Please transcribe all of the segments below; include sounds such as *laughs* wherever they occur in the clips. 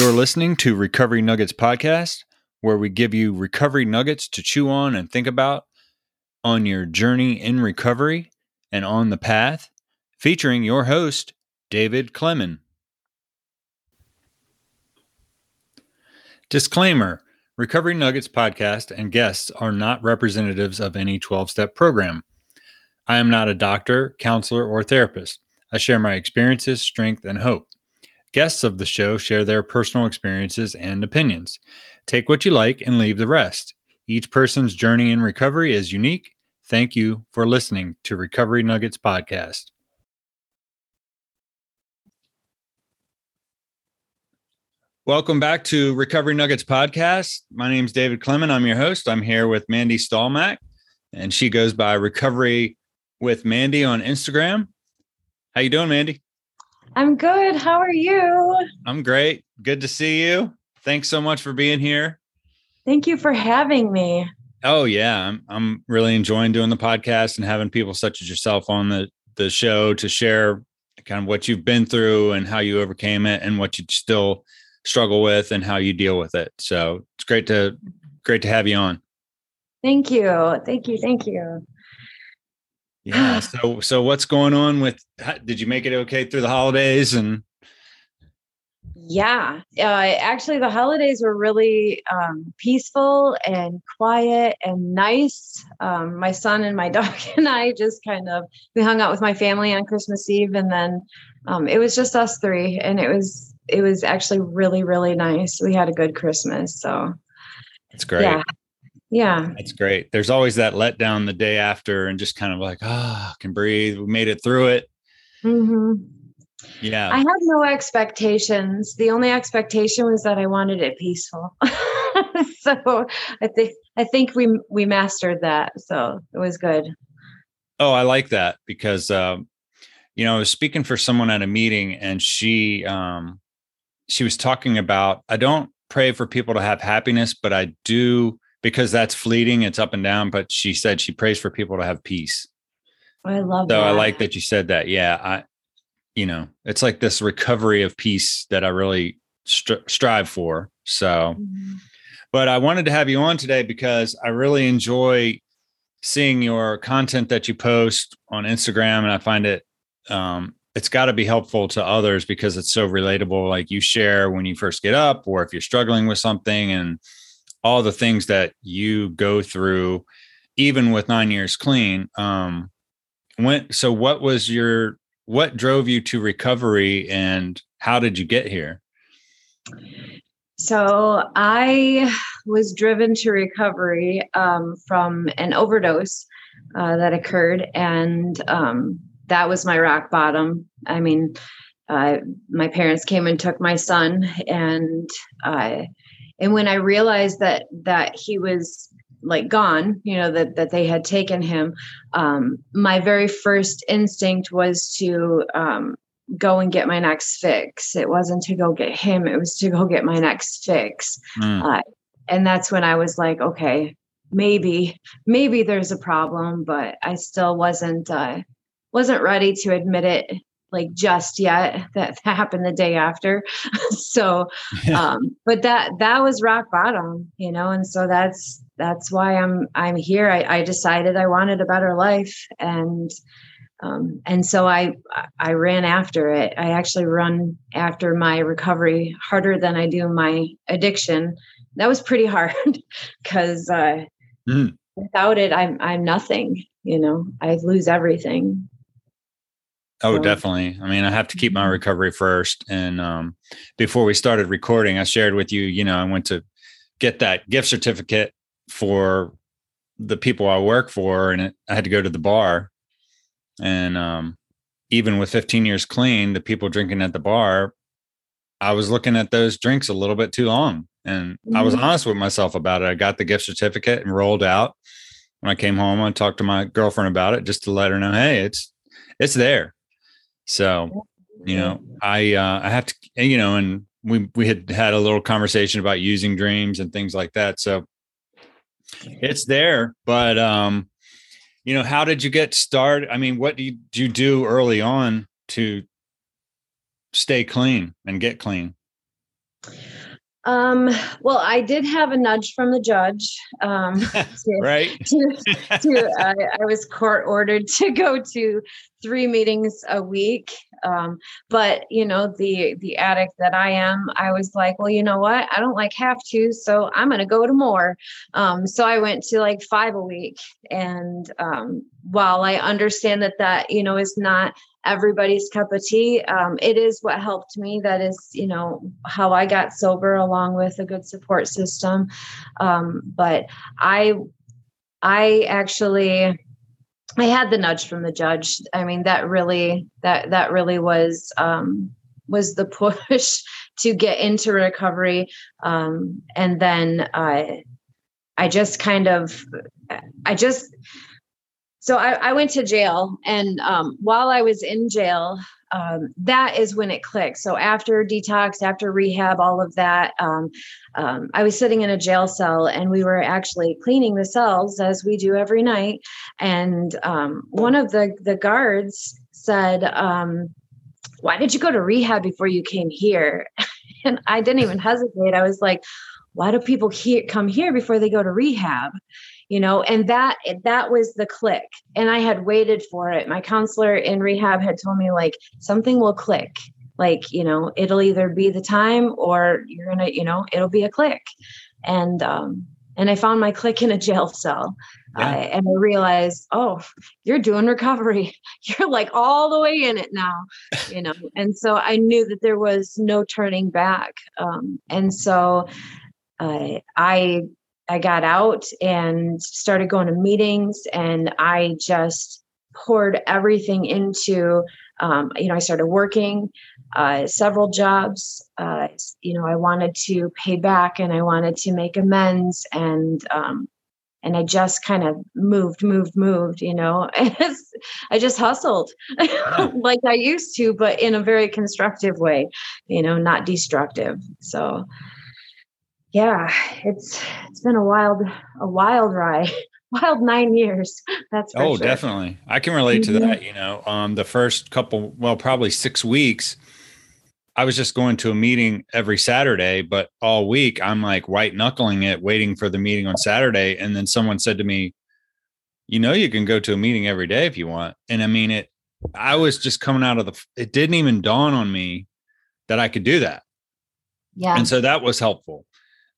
You're listening to Recovery Nuggets Podcast, where we give you recovery nuggets to chew on and think about on your journey in recovery and on the path, featuring your host, David Clemen. Disclaimer Recovery Nuggets Podcast and guests are not representatives of any 12 step program. I am not a doctor, counselor, or therapist. I share my experiences, strength, and hope. Guests of the show share their personal experiences and opinions. Take what you like and leave the rest. Each person's journey in recovery is unique. Thank you for listening to Recovery Nuggets Podcast. Welcome back to Recovery Nuggets Podcast. My name is David Clemen. I'm your host. I'm here with Mandy Stalmack, and she goes by Recovery with Mandy on Instagram. How you doing, Mandy? I'm good. How are you? I'm great. Good to see you. Thanks so much for being here. Thank you for having me. Oh yeah, I'm I'm really enjoying doing the podcast and having people such as yourself on the the show to share kind of what you've been through and how you overcame it and what you still struggle with and how you deal with it. So it's great to great to have you on. Thank you. Thank you. Thank you. Yeah. *sighs* So so what's going on with did you make it okay through the holidays and yeah, uh, actually, the holidays were really um, peaceful and quiet and nice. Um, my son and my *laughs* dog and I just kind of we hung out with my family on Christmas Eve, and then um, it was just us three, and it was it was actually really really nice. We had a good Christmas, so that's great. Yeah, yeah. That's great. There's always that letdown the day after and just kind of like, ah, oh, can breathe. We made it through it. Mm-hmm. Yeah. I had no expectations. The only expectation was that I wanted it peaceful. *laughs* so I think I think we we mastered that. So it was good. Oh, I like that because um, you know, I was speaking for someone at a meeting and she um she was talking about I don't pray for people to have happiness, but I do because that's fleeting, it's up and down. But she said she prays for people to have peace. I love so that. I like that you said that. Yeah. I, you know, it's like this recovery of peace that I really stri- strive for. So, mm-hmm. but I wanted to have you on today because I really enjoy seeing your content that you post on Instagram. And I find it, um, it's got to be helpful to others because it's so relatable. Like you share when you first get up, or if you're struggling with something, and all the things that you go through even with nine years clean um when so what was your what drove you to recovery and how did you get here? So i was driven to recovery um, from an overdose uh, that occurred and um, that was my rock bottom. I mean uh, my parents came and took my son and uh, and when i realized that that he was like gone you know that that they had taken him um my very first instinct was to um go and get my next fix. It wasn't to go get him it was to go get my next fix. Mm. uh, and that's when i was like okay maybe maybe there's a problem but i still wasn't uh wasn't ready to admit it like just yet that, *laughs* that happened the day after *laughs* so yeah. um but that that was rock bottom you know and so that's that's why i'm i'm here i, I decided i wanted a better life and um, and so I I ran after it. I actually run after my recovery harder than I do my addiction. That was pretty *laughs* hard because uh, mm. without it, I'm I'm nothing. You know, I lose everything. Oh, definitely. I mean, I have to keep my mm-hmm. recovery first. And um, before we started recording, I shared with you, you know, I went to get that gift certificate for the people I work for, and it, I had to go to the bar. And um, even with 15 years clean, the people drinking at the bar, I was looking at those drinks a little bit too long. And mm-hmm. I was mm-hmm. honest with myself about it. I got the gift certificate and rolled out. When I came home, I talked to my girlfriend about it just to let her know, hey, it's it's there so, you know, I uh, I have to, you know, and we we had had a little conversation about using dreams and things like that. So it's there, but um, you know, how did you get started? I mean, what did you do early on to stay clean and get clean? Um, well, I did have a nudge from the judge. Um, *laughs* to, right. To, to uh, I was court ordered to go to three meetings a week. Um, but you know, the the addict that I am, I was like, well, you know what? I don't like have to, so I'm gonna go to more. Um, so I went to like five a week. And um, while I understand that that you know is not everybody's cup of tea. Um, it is what helped me. That is, you know, how I got sober, along with a good support system. Um, but I, I actually, I had the nudge from the judge. I mean, that really, that that really was um, was the *laughs* push to get into recovery. Um, and then I, I just kind of, I just so I, I, went to jail and um, while i was in jail um, that is when it clicked. So after detox after rehab all of that um, um i was sitting in a jail cell and we were actually cleaning the cells as we do every night. And um, one of the the guards said um, why did you go to rehab before you came here? *laughs* And i didn't even hesitate. I was like why do people here come here before they go to rehab you know and that that was the click and i had waited for it. My counselor in rehab had told me like something will click. Like you know it'll either be the time or you're gonna you know it'll be a click. And um and i found my click in a jail cell. Yeah. uh, and i realized oh you're doing recovery. *laughs* You're like all the way in it now you know? And so i knew that there was no turning back um and so uh, I I got out and started going to meetings, and I just poured everything into. Um, you know, I started working uh, several jobs. Uh, you know, I wanted to pay back and I wanted to make amends, and um, and I just kind of moved, moved, moved. You know, *laughs* I just hustled *laughs* like I used to, but in a very constructive way. You know, not destructive. So yeah, it's it's been a wild a wild ride. *laughs* Wild nine years. That's oh, sure. definitely. I can relate mm-hmm. to that. You know, um, the first couple, well, probably six weeks, I was just going to a meeting every Saturday, but all week I'm like white knuckling it, waiting for the meeting on Saturday. And then someone said to me, you know, you can go to a meeting every day if you want. And I mean, it, I was just coming out of the, it didn't even dawn on me that I could do that. Yeah. And so that was helpful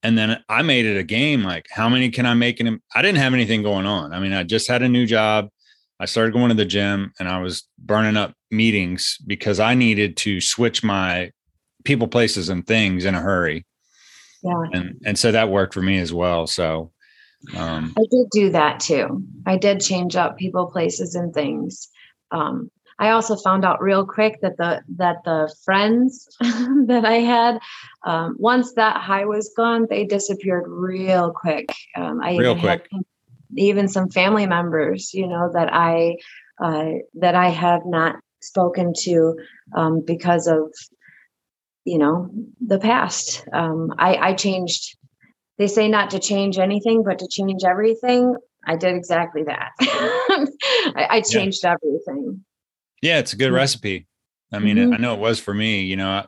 and then I made it a game like how many can I make in I didn't have anything going on. I mean, I just had a new job. I started going to the gym and I was burning up meetings because I needed to switch my people, places, and things in a hurry. Yeah. And and so that worked for me as well. So um I did do that too. I did change up people, places, and things. Um, I also found out real quick that the that the friends *laughs* that I had, um, once that high was gone, they disappeared real quick. Um, I real quick. even some family members, you know, that I uh, that I have not spoken to um, because of you know the past. Um, I, I changed. They say not to change anything, but to change everything. I did exactly that. *laughs* I, I, changed yeah. everything. Yeah, it's a good mm-hmm. recipe. I mean, mm-hmm. I know it was for me. You know,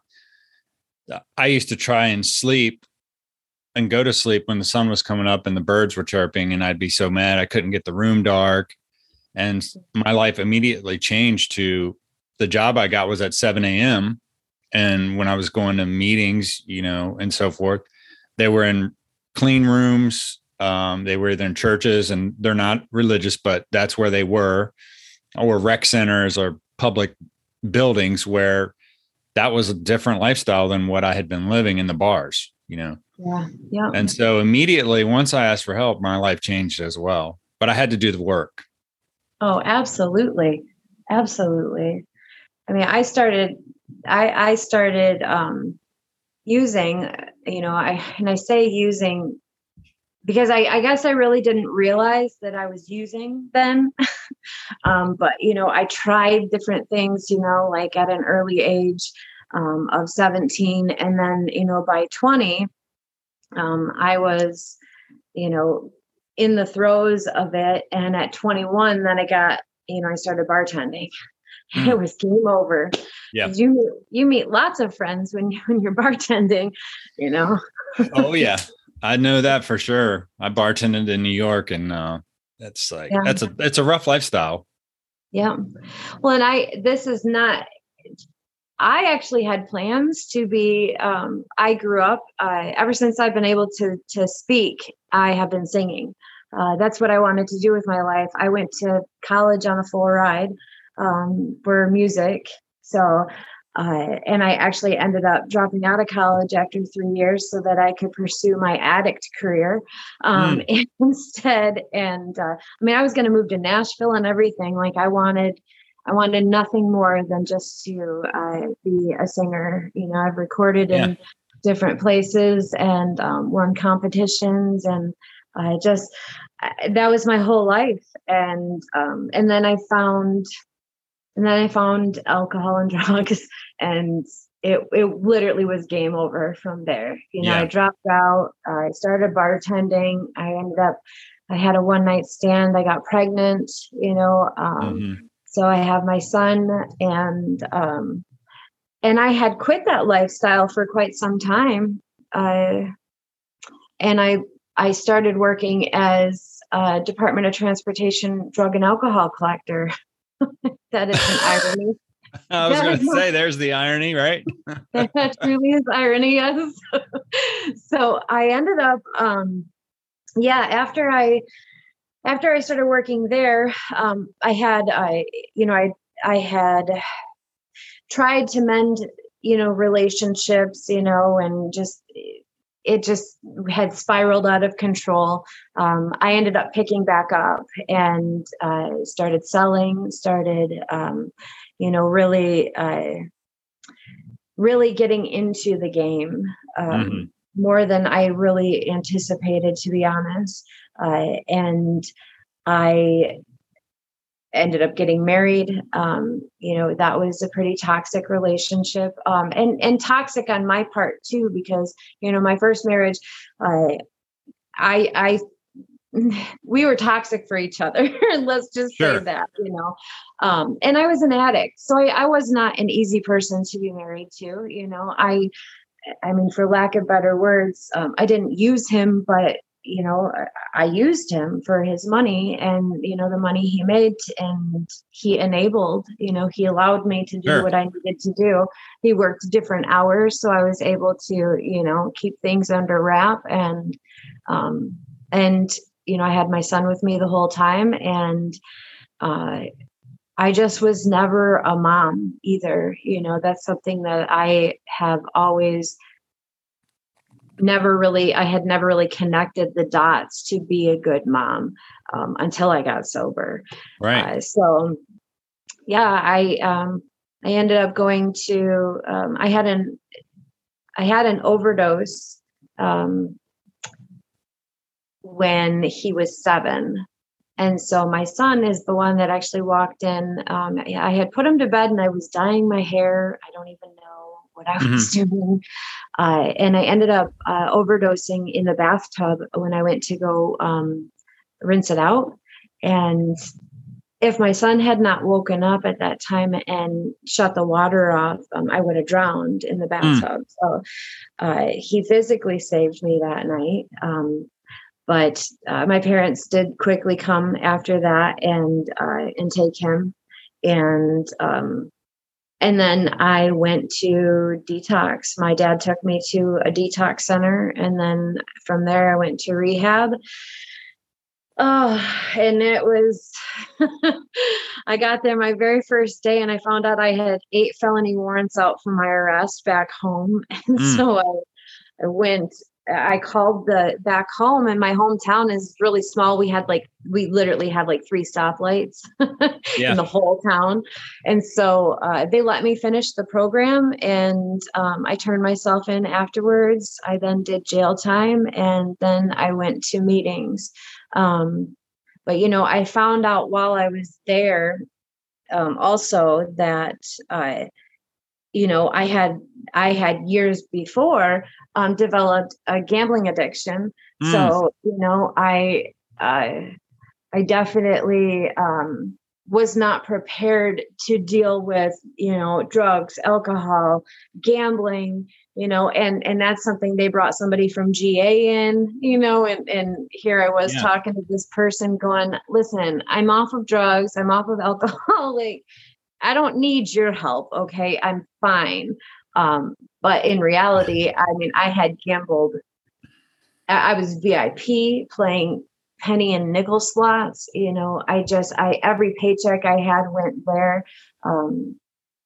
I, I used to try and sleep and go to sleep when the sun was coming up and the birds were chirping, and I'd be so mad I couldn't get the room dark. And my life immediately changed to the job I got was at 7 a.m. And when I was going to meetings, you know, and so forth, they were in clean rooms. Um, they were either in churches and they're not religious, but that's where they were, or rec centers or public buildings where that was a different lifestyle than what I had been living in the bars, you know. Yeah. Yeah. And so immediately once I asked for help, my life changed as well. But I had to do the work. Oh, absolutely. Absolutely. I mean, I started I I started um using, you know, I and I say using because I, I, guess I really didn't realize that I was using then. *laughs* um, but you know, I tried different things, you know, like at an early age um, of 17, and then you know by 20, um, I was, you know, in the throes of it, and at 21, then I got, you know, I started bartending. *laughs* mm. it was game over. Yeah. You you meet lots of friends when you *laughs* when you're bartending, you know. oh yeah. I know that for sure. I bartended in New York and uh that's like yeah. that's a it's a rough lifestyle. Yeah. Well, and I this is not I actually had plans to be. Um, I grew up uh, ever since I've been able to to speak. I have been singing. Uh, that's what I wanted to do with my life. I went to college on a full ride um, for music. So, uh, and I actually ended up dropping out of college after three years so that I could pursue my addict career um, mm. *laughs* instead. And uh, I mean, I was going to move to Nashville and everything. Like, I wanted. I wanted nothing more than just to uh, be a singer. You know, I've recorded yeah. in different places and um, won competitions and I just that was my whole life, and um, and then I found, and then I found alcohol and *laughs* drugs, and it it literally was game over from there. You know, yeah. I dropped out. I started bartending. I ended up, I had a one night stand. I got pregnant. You know, um, mm-hmm. so I have my son, and um, and I had quit that lifestyle for quite some time. Uh, and I I started working as a Department of Transportation drug and alcohol collector. *laughs* *laughs* that is an irony. *laughs* I was going to say, there's the irony, right? *laughs* that truly is irony, yes. so I ended up, um, yeah, after I after I started working there, um, I had I you know I I had tried to mend you know relationships you know and just it just had spiraled out of control. Um, I ended up picking back up and uh, started selling, started, um, you know, really, uh, really getting into the game um, mm-hmm. more than I really anticipated, to be honest. Uh, and I ended up getting married. Um, you know, that was a pretty toxic relationship, um, and and toxic on my part too, because you know, my first marriage, uh, I I we were toxic for each other. *laughs* Let's just sure. say that, you know. Um, and I was an addict, so I, I was not an easy person to be married to. You know, I I mean, for lack of better words, um, I didn't use him, but you know i used him for his money and you know the money he made and he enabled you know he allowed me to do sure. what i needed to do he worked different hours so i was able to you know keep things under wrap and um and you know i had my son with me the whole time and uh I just was never a mom either. You know, that's something that I have always never really i had never really connected the dots to be a good mom um, until i got sober. Right. Uh, so yeah i um i ended up going to um, i had an i had an overdose um when he was seven. And so my son is the one that actually walked in um, i had put him to bed and i was dyeing my hair. I don't even know what i was mm-hmm. doing uh, and I ended up uh, overdosing in the bathtub when I went to go um, rinse it out. And if my son had not woken up at that time and shut the water off, um, I would have drowned in the hmm. bathtub. Mm. So uh, he physically saved me that night. Um, but uh, my parents did quickly come after that and uh, and take him. And um, and then I went to detox. My dad took me to a detox center. And then from there, I went to rehab. Oh, and it was, *laughs* I got there my very first day and I found out I had eight felony warrants out for my arrest back home. *laughs* And mm. so I, I went I called the back home and my hometown is really small. We had like we literally had like three stoplights *laughs* yeah. in the whole town. And so uh, they let me finish the program and um, I turned myself in afterwards. I then did jail time and then I went to meetings. Um, but you know, I found out while I was there um, also that uh, you know i had i had years before um, developed a gambling addiction mm. so you know i uh, i definitely um, was not prepared to deal with you know drugs alcohol gambling you know and and that's something they brought somebody from ga in you know and and here i was yeah. talking to this person going listen i'm off of drugs i'm off of *laughs* alcohol like i don't need your help okay? I'm fine. Um but in reality i mean i had gambled i was vip playing penny and nickel slots you know? I just i every paycheck i had went there um,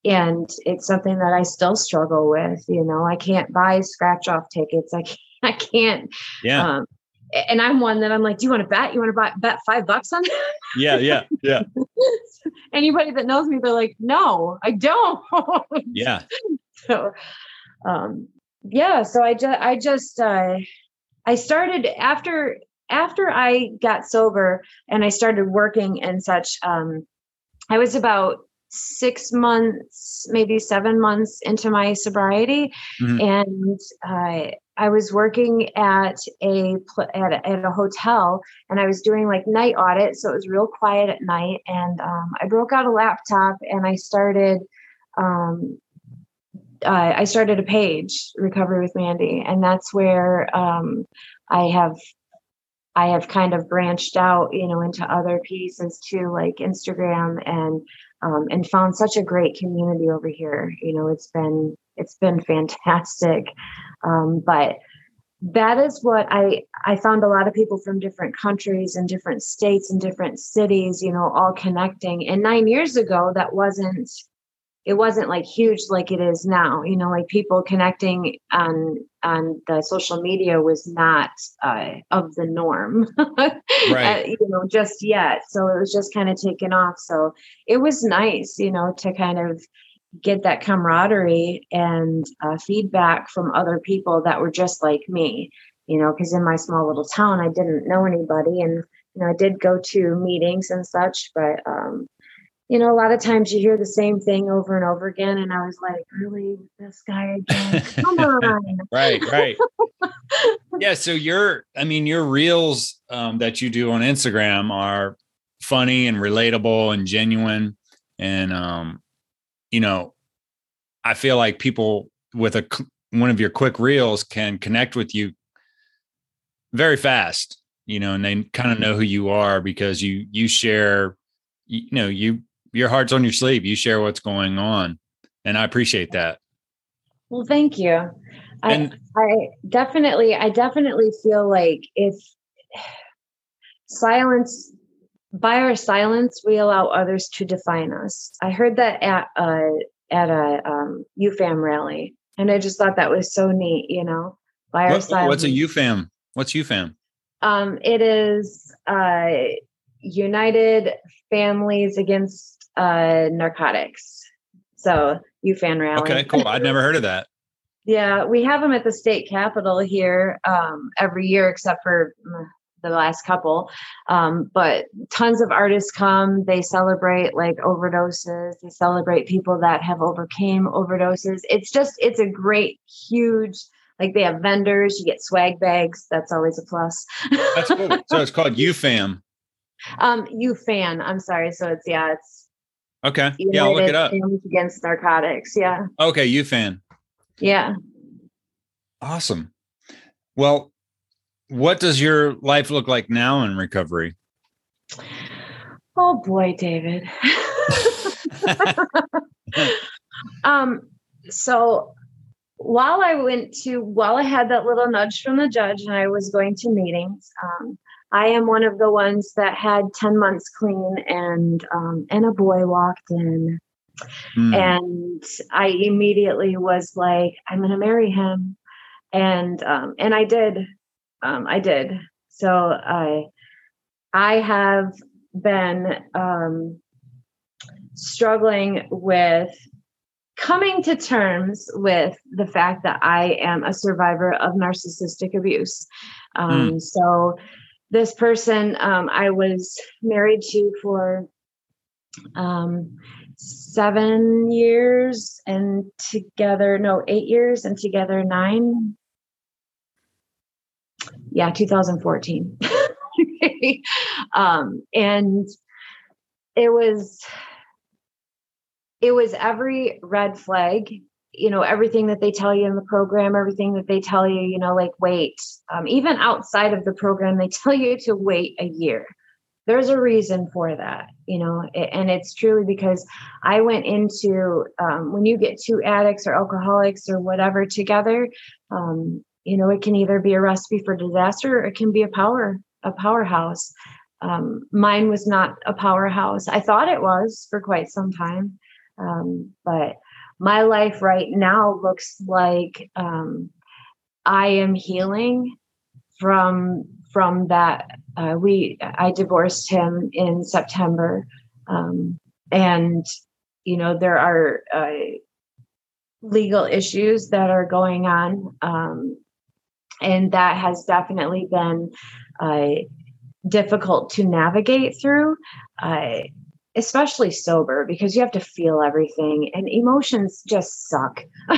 and it's something that i still struggle with you know? I can't buy scratch off tickets. I can't, I can't yeah. um, and i'm one that i'm like do you want to bet? You want to buy, bet five bucks on that? Yeah yeah yeah. *laughs* Anybody that knows me they're like no i don't. Yeah. *laughs* So um yeah so i just i just uh i started after after I got sober and I started working and such, um, I was about six months, maybe seven months into my sobriety, mm-hmm. and uh, I was working at a, at a at a hotel, and I was doing like night audit, so it was real quiet at night. And um, I broke out a laptop and I started. Um, uh, I started a page, Recovery with Mandy, and that's where um, I have I have kind of branched out, you know, into other pieces too, like Instagram and um, and found such a great community over here. You know, it's been it's been fantastic. Um, but that is what I I found a lot of people from different countries and different states and different cities, you know, all connecting. And nine years ago, that wasn't it wasn't like huge like it is now you know like people connecting on on the social media was not uh, of the norm *laughs* right. uh, you know just yet so it was just kind of taken off so it was nice you know to kind of get that camaraderie and uh, feedback from other people that were just like me you know because in my small little town i didn't know anybody and you know i did go to meetings and such but um you know, a lot of times you hear the same thing over and over again. And I was like, really, this guy again? Come *laughs* on. right, right. *laughs* yeah. So your, I mean, your reels um, that you do on Instagram are funny and relatable and genuine. And, um, you know, I feel like people with a one of your quick reels can connect with you very fast, you know, and they kind of mm-hmm. know who you are because you you share you know you your heart's on your sleeve. You share what's going on, and I appreciate that. Well, thank you. And, I, I definitely, I definitely feel like if *sighs* silence, by our silence, we allow others to define us. I heard that at a at a um, UFAM rally, and I just thought that was so neat. You know, by what, our silence. What's a UFAM? What's UFAM? Um, it is uh, United Families Against uh, narcotics. So UFAN rally. Okay, cool. I'd never heard of that. *laughs* yeah, we have them at the state capitol here um, every year, except for mm, the last couple. Um, but tons of artists come. They celebrate like overdoses. They celebrate people that have overcame overdoses. It's just it's a great, huge. Like they have vendors. You get swag bags. That's always a plus. That's cool. *laughs* So it's called UFAM. Um, UFAN. I'm sorry. So it's yeah, it's Okay. United yeah, I'll look it up. Against narcotics. Yeah. Okay, UFAN. Yeah. Awesome. Well, what does your life look like now in recovery? Oh boy, David. *laughs* um, so while I went to, while I had that little nudge from the judge and I was going to meetings, um, I am one of the ones that had 10 months clean and um, and a boy walked in mm. and I immediately was like, I'm gonna marry him. And um, and I did. Um, I did. So I I have been um, struggling with coming to terms with the fact that I am a survivor of narcissistic abuse. Um, mm. So this person um, I was married to for um, seven years and together, no, eight years and together nine. Yeah, 2014. *laughs* um, and it was it was every red flag you know everything that they tell you in the program everything that they tell you you know like wait um, even outside of the program they *laughs* tell you to wait a year there's a reason for that you know and it's truly because i went into um, when you get two addicts or alcoholics or whatever together um, you know it can either be a recipe for disaster or it can be a power a powerhouse um, mine was not a powerhouse i thought it was for quite some time um, but my life right now looks like um, I am healing from from that. Uh, we I divorced him in September, um, and you know there are uh, legal issues that are going on, um, and that has definitely been uh, difficult to navigate through. Uh, especially sober because you have to feel everything and emotions just suck *laughs*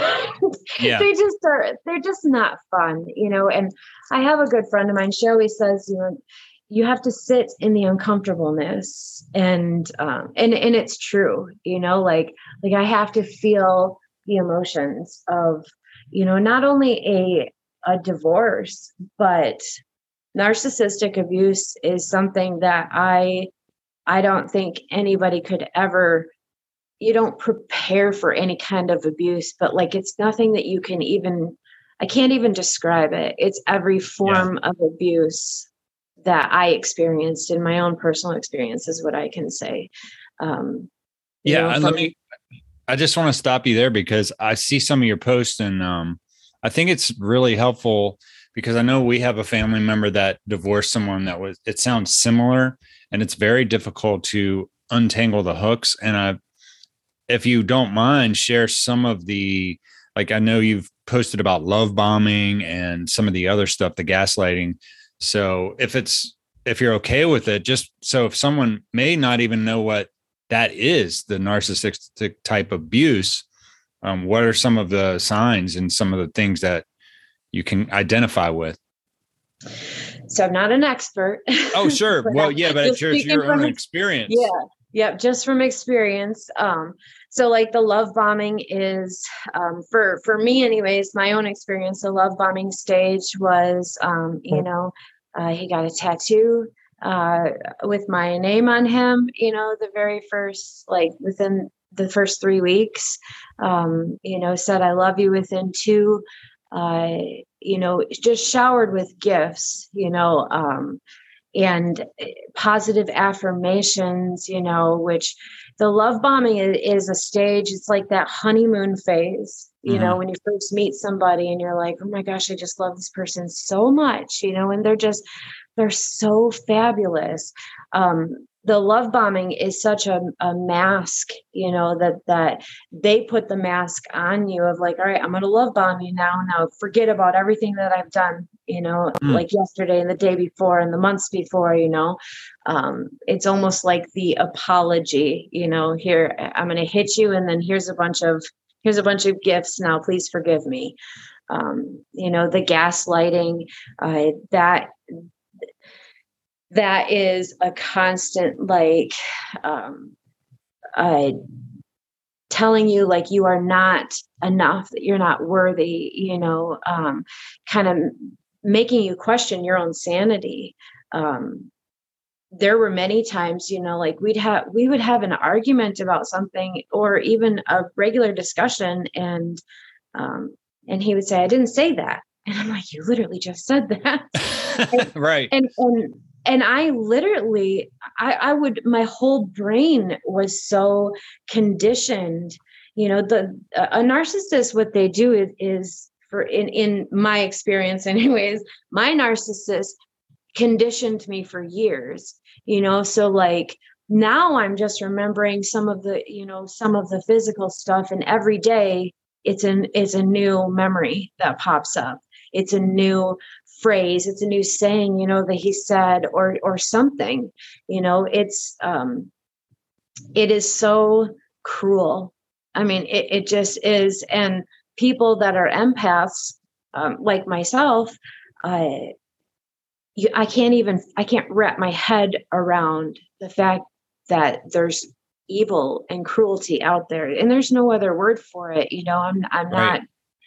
yeah. they just are they're just not fun you know and i have a good friend of mine she always says you know you have to sit in the uncomfortableness and um and and it's true you know like like i have to feel the emotions of you know not only a a divorce but narcissistic abuse is something that i I don't think anybody could ever you don't prepare for any kind of abuse, but like it's nothing that you can even I can't even describe it. It's every form yeah. of abuse that I experienced in my own personal experience is what I can say. Um, yeah, know, let me. I just want to stop you there because I see some of your posts and um, I think it's really helpful because I know we have a family member that divorced someone that was. It sounds similar, and it's very difficult to untangle the hooks. And I, if you don't mind, share some of the like I know you've posted about love bombing and some of the other stuff, the gaslighting. So if it's if you're okay with it, just so if someone may not even know what that is, the narcissistic type abuse, um, what are some of the signs and some of the things that you can identify with? So I'm not an expert. Oh, sure. *laughs* well, yeah, but it's your, your own experience. Yeah. Yep. Just from experience. Um, so like the love bombing is um, for for me anyways, my own experience, the love bombing stage was um, you know, uh, he got a tattoo uh, with my name on him, you know, the very first like within the first three weeks. Um, you know, said I love you within two uh, you know, just showered with gifts, you know, um, and positive affirmations, you know, which the love bombing is, a stage. It's like that honeymoon phase, you mm-hmm. know, when you first meet somebody and you're like, oh my gosh, I just love this person so much, you know, and they're just, they're so fabulous. Um, the love bombing is such a, a mask you know that that they put the mask on you of like all right i'm gonna love bomb you now now forget about everything that i've done you know mm. like yesterday and the day before and the months before you know um, it's almost like the apology you know here i'm gonna hit you and then here's a bunch of here's a bunch of gifts now please forgive me um, you know the gaslighting uh, that that is a constant like um uh telling you like you are not enough that you're not worthy you know um kind of making you question your own sanity. Um there were many times you know like we'd have we would have an argument about something or even a regular discussion and um and he would say i didn't say that. And i'm like you literally just said that. *laughs* Right. And and and I literally, I, I would, my whole brain was so conditioned. You know, the a narcissist, what they do is, is for in in my experience, *laughs* anyways, my narcissist conditioned me for years. You know, so like now I'm just remembering some of the, you know, some of the physical stuff, and every day it's an it's a new memory that pops up it's a new phrase it's a new saying you know that he said or or something you know it's um it is so cruel i mean it, it just is and people that are empaths um, like myself i you, i can't even i can't wrap my head around the fact that there's evil and cruelty out there and there's no other word for it you know i'm i'm right. not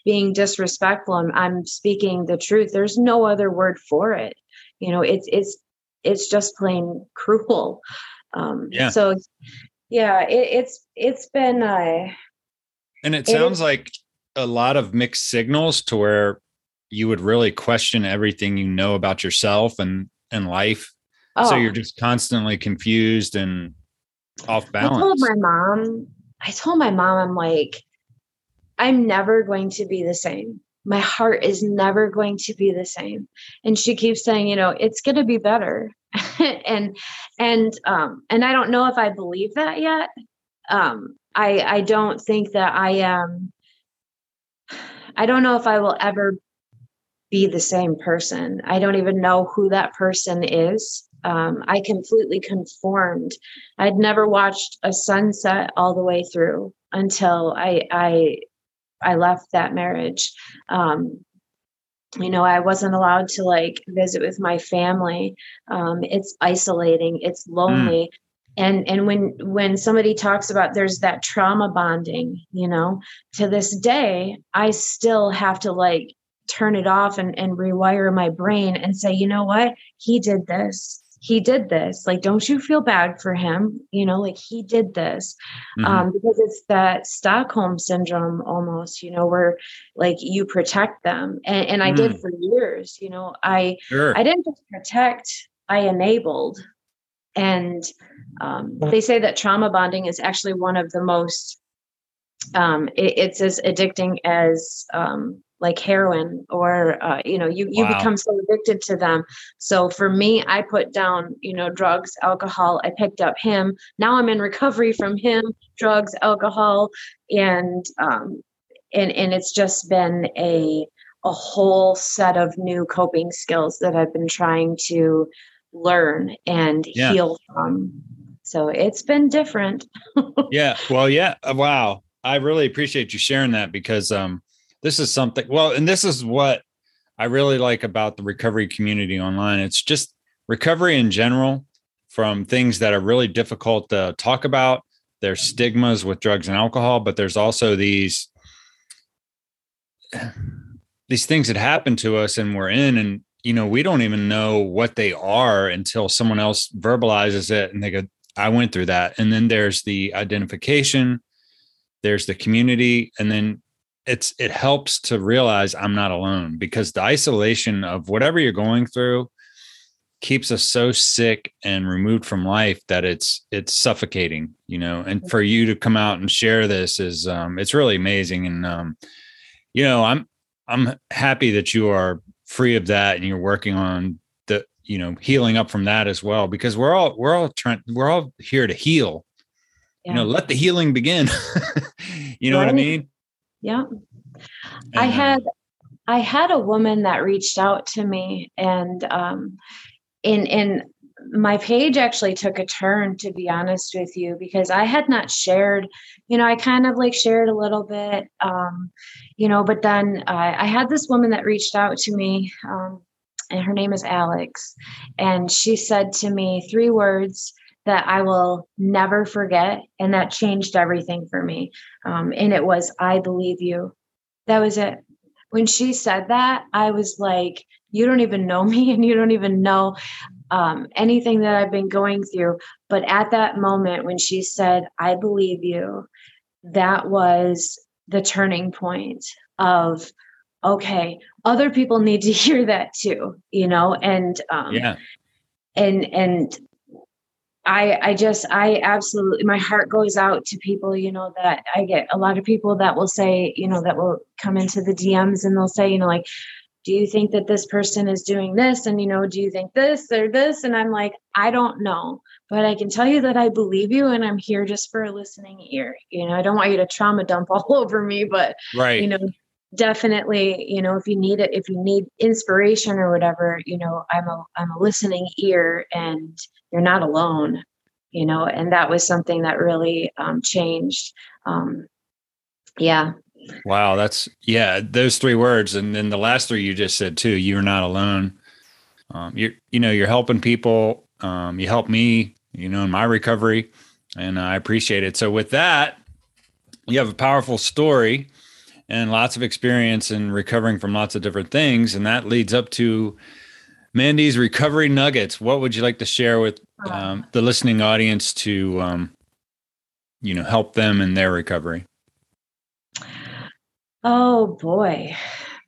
being disrespectful I'm, I'm speaking the truth there's no other word for it you know it's it's it's just plain *laughs* cruel um yeah. so yeah it, it's it's been uh and it sounds like a lot of mixed signals to where you would really question everything you know about yourself and and life oh. so you're just constantly confused and off balance. I told my mom, I told my mom, I'm like, I'm never going to be the same. My heart is never going to be the same. And she keeps saying, you know, it's going to be better. *laughs* and and um and I don't know if I believe that yet. Um I I don't think that I am I don't know if I will ever be the same person. I don't even know who that person is um, I completely conformed. I'd never watched a sunset all the way through until I I I left that marriage. Um, you know, I wasn't allowed to like visit with my family. Um, it's isolating. It's lonely. Mm. And and when when somebody talks about there's that trauma bonding, you know, to this day, I still have to like turn it off and, and rewire my brain and say, you know what, he did this he did this like don't you feel bad for him you know like he did this mm-hmm. um because it's that stockholm syndrome almost you know where like you protect them and, and i mm. did for years you know i sure. i didn't just protect i enabled and um, they say that trauma bonding is actually one of the most um, it, it's as addicting as um, like heroin or uh, you know you you wow. become so addicted to them. So for me i put down you know drugs alcohol i picked up him. Now i'm in recovery from him drugs alcohol and um and and it's just been a a whole set of new coping skills that i've been trying to learn and yeah. heal from. So it's been different. *laughs* Yeah. Well yeah. Wow. I really appreciate you sharing that because um this is something well and this is what i really like about the recovery community online. It's just recovery in general from things that are really difficult to talk about. There's stigmas with drugs and alcohol but there's also these *sighs* these things that happen to us and we're in and you know we don't even know what they are until someone else verbalizes it and they go i went through that. And then there's the identification there's the community and then it's it helps to realize I'm not alone because the isolation of whatever you're going through keeps us so sick and removed from life that it's it's suffocating, you know. And for you to come out and share this is um it's really amazing and um you know, I'm I'm happy that you are free of that and you're working on the you know healing up from that as well because we're all we're all trying we're all here to heal yeah. you know let the healing begin *laughs* you know right. what i mean yeah. I had I had a woman that reached out to me and um in in my page actually took a turn to be honest with you because I had not shared, you know, I kind of like shared a little bit um you know, but then uh, I had this woman that reached out to me um and her name is Alex and she said to me three words that I will never forget. And that changed everything for me. Um, and it was, I believe you. That was it. When she said that, I was like, you don't even know *laughs* me and you don't even know um, anything that I've been going through. But at that moment, when she said, I believe you, that was the turning point of, okay, other people need to *laughs* hear that too, you know? And, um, yeah. And, and I I just I absolutely my heart goes out to people, you know, that I get a lot of people that will say, you know, that will come into the DMs and they'll say, you know, like, do you think that this person is doing this? And you know, do you think this or this? And I'm like, I don't know, but I can tell you that I believe you and I'm here just for a listening ear. You know, I don't want you to trauma dump *laughs* all over me, but right. you know, definitely you know if you need it if you need inspiration or whatever you know i'm a i'm a listening ear and you're not alone you know and that was something that really um, changed um, yeah. Wow that's yeah those three words and then the last three you just said too you're not alone. Um, you're you know you're helping people um, you help me you know, in my recovery, and I appreciate it. So with that, you have a powerful story and lots of experience in recovering from lots of different things, and that leads up to Mandy's recovery nuggets. What would you like to share with um, the listening audience to, um, you know, help them in their recovery? Oh boy,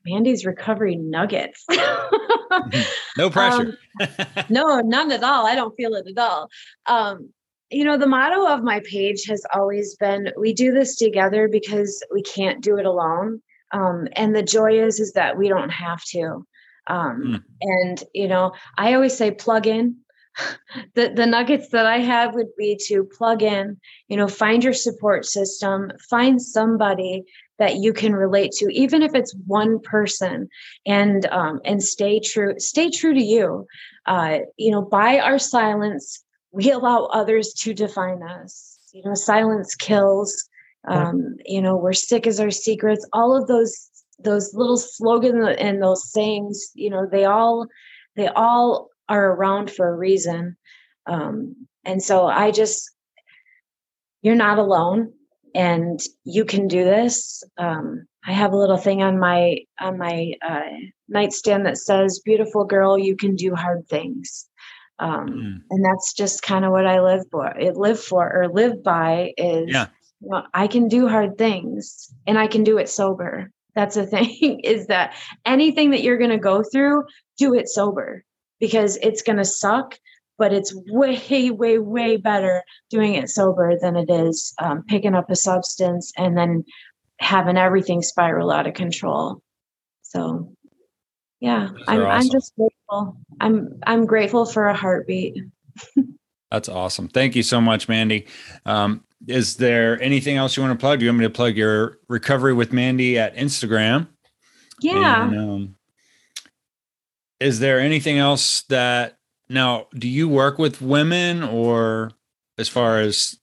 Mandy's recovery nuggets. *laughs* no pressure. um, no, none at all. I don't feel it at all. Um, you know, the motto of my page has always been we do this together because we can't do it alone. Um, and the joy is is that we don't have to. Um, mm. and you know, I always say plug in. *laughs* the the nuggets that I have would be to plug in, you know, find your support system, find somebody that you can relate to even if it's one person and um, and stay true stay true to you uh, you know by our silence we allow others to define us. You know silence kills. Um, you know we're sick as our secrets. All of those those little slogans and those sayings you know they all they all are around for a reason. Um, and so i just you're not alone and you can do this. Um, i have a little thing on my on my uh, nightstand that says beautiful girl you can do hard things um, mm. and that's just kind of what i live for it live for or live by is yeah. you know, i can do hard things and i can do it sober that's the *laughs* thing is that anything that you're going to go through do it sober because it's going to suck but it's way, way, way better doing it sober than it is um, picking up a substance and then having everything spiral out of control. So, yeah, I'm, awesome. I'm just grateful. I'm I'm grateful for a heartbeat. That's awesome. Thank you so much, Mandy. Um, is there anything else you want to plug? Do you want me to plug your recovery with Mandy at Instagram? Yeah. And, um, is there anything else that now, do you work with women or as far as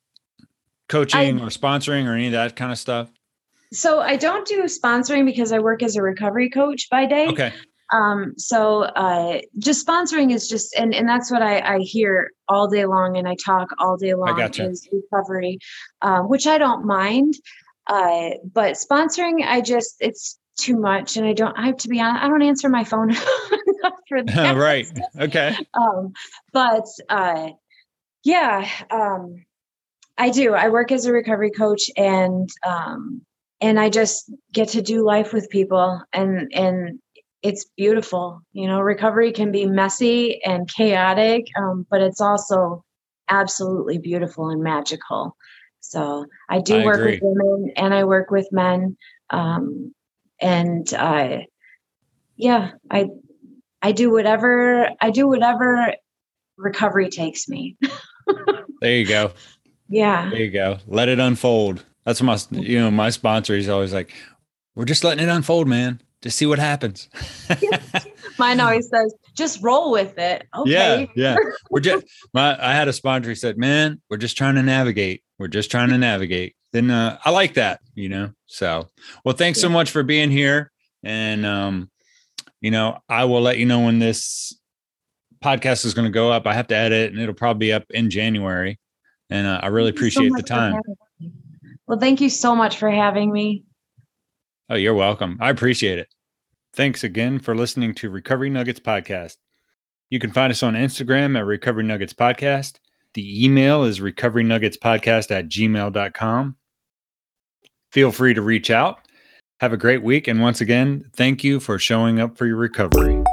coaching I, or sponsoring or any of that kind of stuff? So I don't do sponsoring because I work as a recovery coach by day. Okay. Um, so uh, just sponsoring is just and and that's what I, I hear all day long and I talk all day long gotcha. is recovery, um, which I don't mind. Uh, but sponsoring, I just it's too much and I don't I have to be honest, I don't answer my phone *laughs* for *laughs* that. right. Okay. Um, but uh, yeah, um, I do. I work as a recovery coach and um, and I just get to do life with people and and it's beautiful. You know, recovery can be messy and chaotic, um, but it's also absolutely beautiful and magical. So I do I work agree. with women and I work with men. Um, and I, yeah, I I do whatever I do whatever recovery takes me. there you go. *laughs* Yeah. There you go. Let it unfold. That's my you know, my sponsor is always like, we're just letting it unfold, man. Just see what happens. Mine *laughs* always says, just roll with it. Okay. Yeah, yeah. We're just my I had a sponsor who said, Man, we're just trying to navigate. We're just trying to navigate. Then uh, I like that, you know. So well, thanks yeah. so much for being here. And um, you know, I will let you know when this podcast is going to go up. I have to edit and it'll probably be up in January. And uh, I really appreciate so the time. Well, thank you so much for having me. Oh, you're welcome. I appreciate it. Thanks again for listening to Recovery Nuggets Podcast. You can find us on Instagram at Recovery Nuggets Podcast. The email is recoverynuggetspodcast at gmail.com. Feel free to reach out. Have a great week. And once again, thank you for showing up for your recovery.